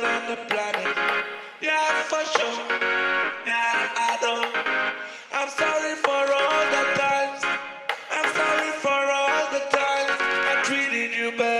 living on the planet. Yeah, for sure. Yeah, I know. I'm sorry for all the times. I'm sorry for all the times I treated you bad.